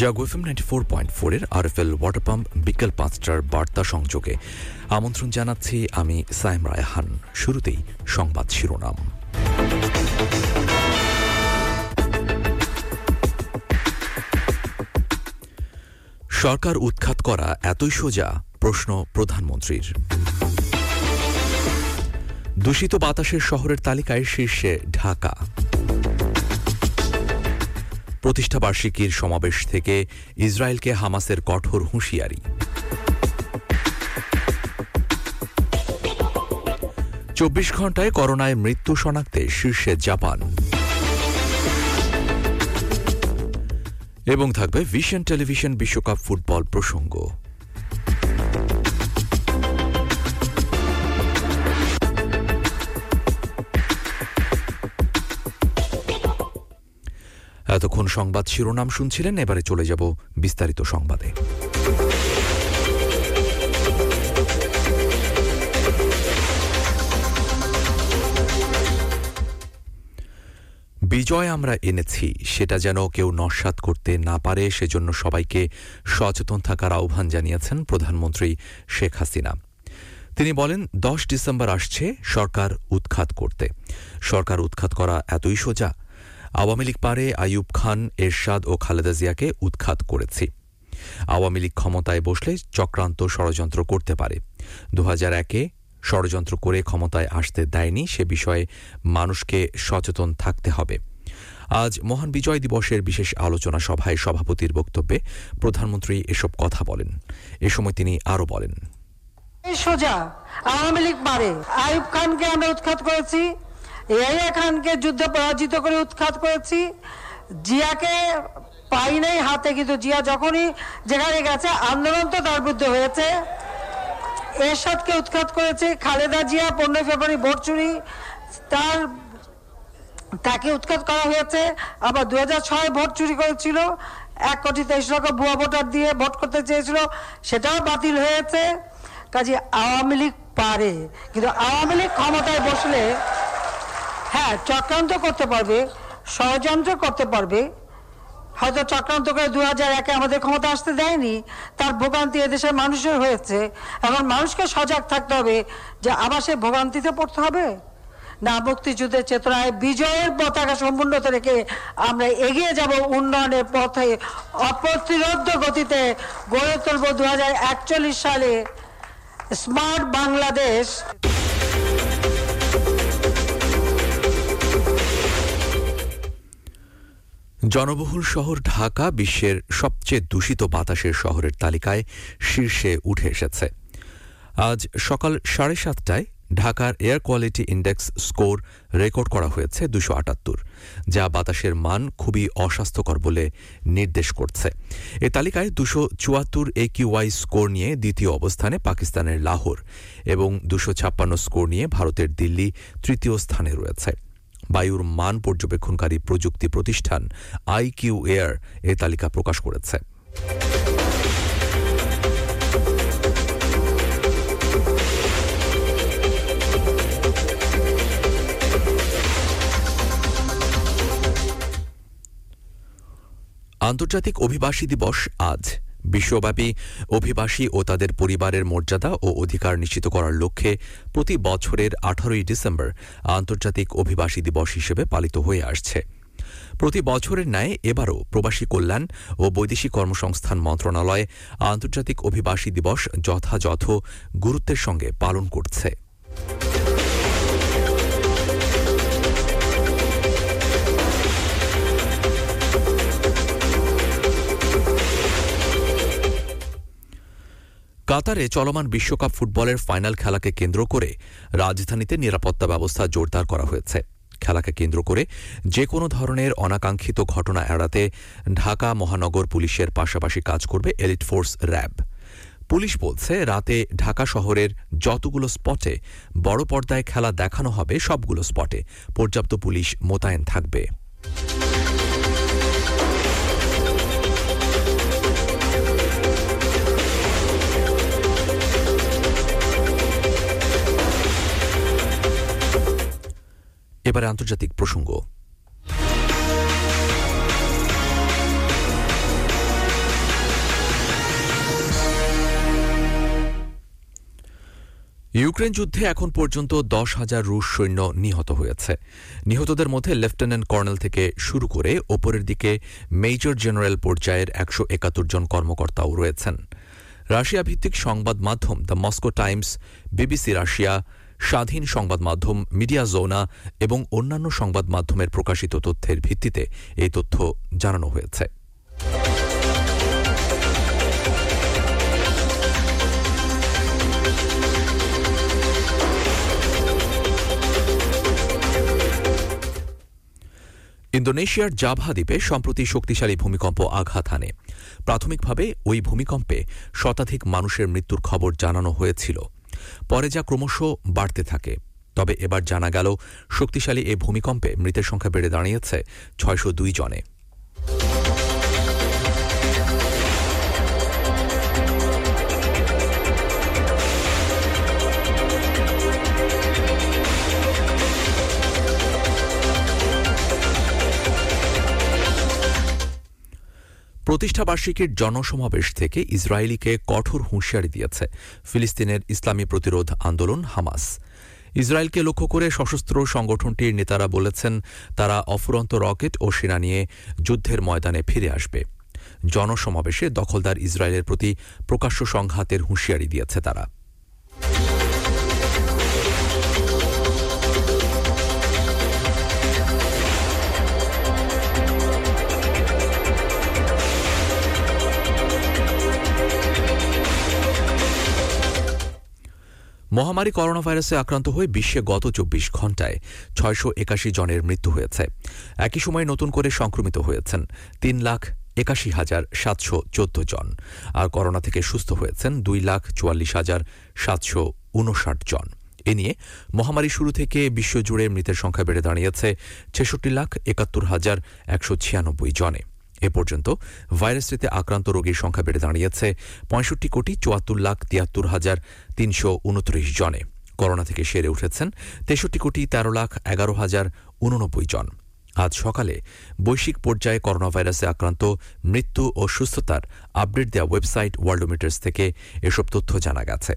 Jago FM ninety four point ফোরের RFL water pump বিকেল পাঁচটার বার্তা সংযোগে। আমন্ত্রণ জানাচ্ছি আমি সাইম রায়হান। শুরুতেই সংবাদ শিরোনাম। সরকার উৎখাত করা এতই সোজা? প্রশ্ন প্রধানমন্ত্রীর। দূষিত বাতাসের শহরের তালিকায় শীর্ষে ঢাকা। প্রতিষ্ঠাবার্ষিকীর সমাবেশ থেকে ইসরায়েলকে হামাসের কঠোর হুঁশিয়ারি। চব্বিশ ঘন্টায় করোনায় মৃত্যু শনাক্তে শীর্ষে জাপান। এবং থাকবে ভিশন টেলিভিশন বিশ্বকাপ ফুটবল প্রসঙ্গ। এতক্ষণ সংবাদ শিরোনাম শুনছিলেন, এবারে চলে যাব বিস্তারিত সংবাদে। বিজয় আমরা এনেছি, সেটা যেন কেউ নস্বাত করতে না পারে, সেজন্য সবাইকে সচেতন থাকার আহ্বান জানিয়েছেন প্রধানমন্ত্রী শেখ হাসিনা। তিনি বলেন, দশ ডিসেম্বর আসছে, সরকার উৎখাত করতে। সরকার উৎখাত করা এতই সোজা আওয়ামী লীগ পারে আইয়ুব খান, এরশাদ ও খালেদা জিয়াকে উৎখাত করেছি। আওয়ামী লীগ ক্ষমতায় বসলে চক্রান্ত ষড়যন্ত্র করতে পারে। দু হাজার একে ষড়যন্ত্র করে ক্ষমতায় আসতে দেয়নি সে বিষয়ে মানুষকে সচেতন থাকতে হবে। আজ মহান বিজয় দিবসের বিশেষ আলোচনা সভায় সভাপতির বক্তব্যে প্রধানমন্ত্রী এসব কথা বলেন। এ সময় তিনি আরও বলেন। সোজা, আওয়ামী লীগ আইব খানকে আমরা উৎখাত করেছি। ইয়াহিয়া খানকে যুদ্ধে পরাজিত করে উৎখাত করেছি। জিয়াকে পাই নাই হাতে, কিন্তু জিয়া যখনই যেখানে গেছে, আন্দোলন তো তার বিরুদ্ধে হয়েছে। এরশাদকে উৎখাত করেছে খালেদা জিয়া, পনেরোই ফেব্রুয়ারি ভোট চুরি। তার, তাকে উৎখাত করা হয়েছে। আবার দু ছয় ভোট চুরি করেছিল। এক কোটি তেইশ লক্ষ ভুয়া ভোটার দিয়ে ভোট করতে চেয়েছিল। সেটাও বাতিল হয়েছে। কাজে আওয়ামী লীগ পারে, কিন্তু আওয়ামী লীগ ক্ষমতায় বসলে হ্যাঁ চক্রান্ত করতে পারবে, ষড়যন্ত্র করতে পারবে। হয়তো চক্রান্ত করে দু হাজার একে আমাদের ক্ষমতা আসতে দেয়নি, তার ভোগান্তি এদেশের মানুষের হয়েছে। এখন মানুষকে সজাগ থাকতে হবে যে আবার সে ভোগান্তিতে পড়তে হবে। না, মুক্তিযুদ্ধের চেতনায় বিজয়ের পতাকা সম্পূর্ণত রেখে আমরা এগিয়ে যাব উন্নয়নের পথে অপ্রতিরোধ গতিতে গড়ে তুলব দু হাজার একচল্লিশ সালে স্মার্ট বাংলাদেশ। জনবহুল শহর ঢাকা বিশ্বের সবচেয়ে দূষিত বাতাসের শহরের তালিকায় শীর্ষে উঠে এসেছে। আজ সকাল সাড়ে সাতটায় ঢাকার air quality index score record করা হয়েছে দুশো আটাত্তর, যা বাতাসের মান খুবই অস্বাস্থ্যকর বলে নির্দেশ করছে। এ তালিকায় দুশো চুয়াত্তর এ একিউআই স্কোর নিয়ে দ্বিতীয় অবস্থানে পাকিস্তানের লাহোর এবং দুশো ছাপ্পান্ন স্কোর নিয়ে ভারতের দিল্লি তৃতীয় স্থানে রয়েছে। বায়ুর মান পর্যবেক্ষণকারী প্রযুক্তি প্রতিষ্ঠান আইকিউ এয়ার এ তালিকা প্রকাশ করেছে। আন্তর্জাতিক অভিবাসী দিবস আজ। বিশ্বব্যাপী অভিবাসী ও তাদের পরিবারের মর্যাদা ও অধিকার নিশ্চিত করার লক্ষ্যে প্রতি বছরের আঠারোই ডিসেম্বর আন্তর্জাতিক অভিবাসী দিবস হিসেবে পালিত হয়ে আসছে। প্রতি বছরের ন্যায় এবারও প্রবাসী কল্যাণ ও বৈদেশিক কর্মসংস্থান মন্ত্রণালয় আন্তর্জাতিক অভিবাসী দিবস যথাযথ গুরুত্বের সঙ্গে পালন করছে। কাতারে চলমান বিশ্বকাপ ফুটবলের ফাইনাল খেলাকে কেন্দ্র করে রাজধানীতে নিরাপত্তা ব্যবস্থা জোরদার করা হয়েছে। খেলাকে কেন্দ্র করে যে কোনো ধরনের অনাকাঙ্ক্ষিত ঘটনা এড়াতে ঢাকা মহানগর পুলিশের পাশাপাশি কাজ করবে এলিট ফোর্স র্যাব পুলিশ বলছে, রাতে ঢাকা শহরের যতগুলো স্পটে বড় পর্দায় খেলা দেখানো হবে সবগুলো স্পটে। পর্যাপ্ত পুলিশ মোতায়েন থাকবে। এবারে আন্তর্জাতিক প্রসঙ্গ। ইউক্রেন যুদ্ধে এখন পর্যন্ত দশ হাজার রুশ সৈন্য নিহত হয়েছে। নিহতদের মধ্যে লেফটেন্যান্ট কর্নেল থেকে শুরু করে ওপরের দিকে মেজর জেনারেল পর্যায়ের একশো একাত্তর জন কর্মকর্তাও রয়েছেন। রাশিয়া ভিত্তিক সংবাদ মাধ্যম the Moscow Times, BBC Russia স্বাধীন সংবাদ মাধ্যম মিডিয়া জোনা এবং অন্যান্য সংবাদ মাধ্যমের প্রকাশিত তথ্যের ভিত্তিতে এই তথ্য জানানো হয়েছে। ইন্দোনেশিয়ার জাভা দ্বীপে সম্প্রতি শক্তিশালী ভূমিকম্প আঘাত হানে। প্রাথমিকভাবে ওই ভূমিকম্পে শতাধিক মানুষের মৃত্যুর খবর জানানো হয়েছিল। পরে যা ক্রমশ বাড়তে থাকে। তবে এবার জানা গেল, শক্তিশালী এ ভূমিকম্পে মৃতের সংখ্যা বেড়ে দাঁড়িয়েছে ছয়শো দুই জনে। প্রতিষ্ঠাবার্ষিকীর জনসমাবেশ থেকে ইসরায়েলিকে কঠোর হুঁশিয়ারি দিয়েছে ফিলিস্তিনের ইসলামী প্রতিরোধ আন্দোলন হামাস। ইসরায়েলকে লক্ষ্য করে সশস্ত্র সংগঠনটির নেতারা বলেছেন, তারা অফুরন্ত রকেট ও সেনা নিয়ে যুদ্ধের ময়দানে ফিরে আসবে। জনসমাবেশে দখলদার ইসরায়েলের প্রতি প্রকাশ্য সংঘাতের হুঁশিয়ারি দিয়েছে তারা। মহামারী করোনা ভাইরাসে আক্রান্ত হয়ে বিশ্বে গত চব্বিশ ঘণ্টায় ছয়শো একাশি জনের মৃত্যু হয়েছে। একই সময়ে নতুন করে সংক্রমিত হয়েছেন তিন লাখ একাশি হাজার সাতশো চোদ্দ জন। আর করোনা থেকে সুস্থ হয়েছেন দুই লাখ চুয়াল্লিশ হাজার সাতশো উনষাট জন। এ নিয়ে মহামারী শুরু থেকে বিশ্বজুড়ে মৃতের সংখ্যা বেড়ে দাঁড়িয়েছে ছেষট্টি লাখ একাত্তর হাজার একশো ছিয়ানব্বই জনে। এ পর্যন্ত ভাইরাসটিতে আক্রান্ত রোগীর সংখ্যা বেড়ে দাঁড়িয়েছে পঁয়ষট্টি কোটি চুয়াত্তর লাখ তিয়াত্তর হাজার তিনশো উনত্রিশ জনে। করোনা থেকে সেরে উঠেছেন তেষট্টি কোটি তেরো লাখ এগারো হাজার উননব্বই জন। আজ সকালে বৈশ্বিক পর্যায়ে করোনা ভাইরাসে আক্রান্ত মৃত্যু ও সুস্থতার আপডেট দেওয়া ওয়েবসাইট ওয়ার্ল্ডোমিটার্স থেকে এসব তথ্য জানা গেছে।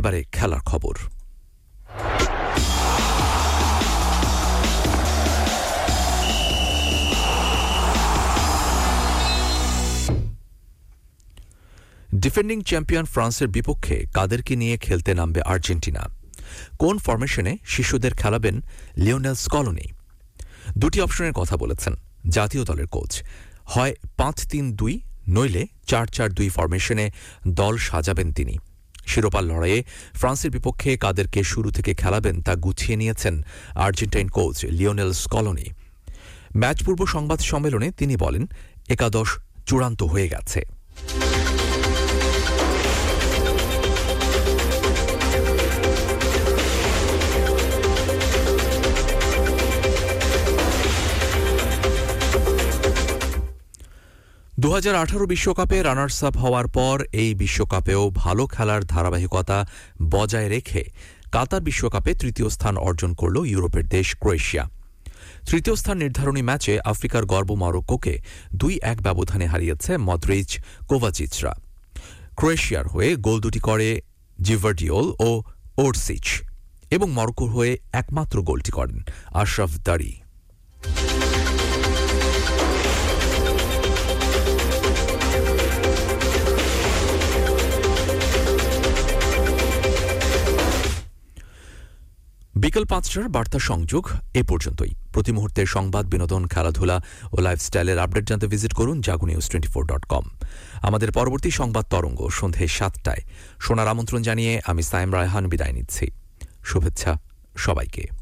এবারে খেলার খবর। ডিফেন্ডিং চ্যাম্পিয়ন ফ্রান্সের বিপক্ষে কাদেরকে নিয়ে খেলতে নামবে আর্জেন্টিনা। কোন ফরমেশনে শিশুদের খেলাবেন লিওনেল স্কলনি? দুটি অপশনের কথা বলেছেন জাতীয় দলের কোচ। হয় পাঁচ তিন দুই, নইলে চার চার দুই ফরমেশনে দল সাজাবেন তিনি। শিরোপার লড়াইয়ে ফ্রান্সের বিপক্ষে কাদেরকে শুরু থেকে খেলাবেন তা গুছিয়ে নিয়েছেন আর্জেন্টাইন কোচ লিওনেল স্কলনি। ম্যাচপূর্ব সংবাদ সম্মেলনে তিনি বলেন, একাদশ চূড়ান্ত হয়ে গেছে। দু বিশ্বকাপে রানার্স আপ হওয়ার পর এই বিশ্বকাপেও ভালো খেলার ধারাবাহিকতা বজায় রেখে কাতার বিশ্বকাপে তৃতীয় স্থান অর্জন করল ইউরোপের দেশ ক্রোয়েশিয়া। তৃতীয় স্থান নির্ধারণী ম্যাচে আফ্রিকার গর্ব মরক্কোকে দুই এক ব্যবধানে হারিয়েছে মদ্রিজ কোভাচিচরা। ক্রোয়েশিয়ার হয়ে গোল দুটি করে জিভার্ডিওল ও ওরসিচ এবং মরক্কোর হয়ে একমাত্র গোলটি করেন আশরাফ দারি। বিকেল পাঁচটার বার্তা সংযোগ এ পর্যন্তই। প্রতি মুহূর্তে সংবাদ, বিনোদন, খেলাধুলা ও লাইফস্টাইলের আপডেট জানতে ভিজিট করুন Jago news twenty four dot com. আমাদের পরবর্তী সংবাদ তরঙ্গ সন্ধে সাতটায়। শোনার আমন্ত্রণ জানিয়ে আমি সাইম রায়হান বিদায় নিচ্ছি। শুভেচ্ছা সবাইকে।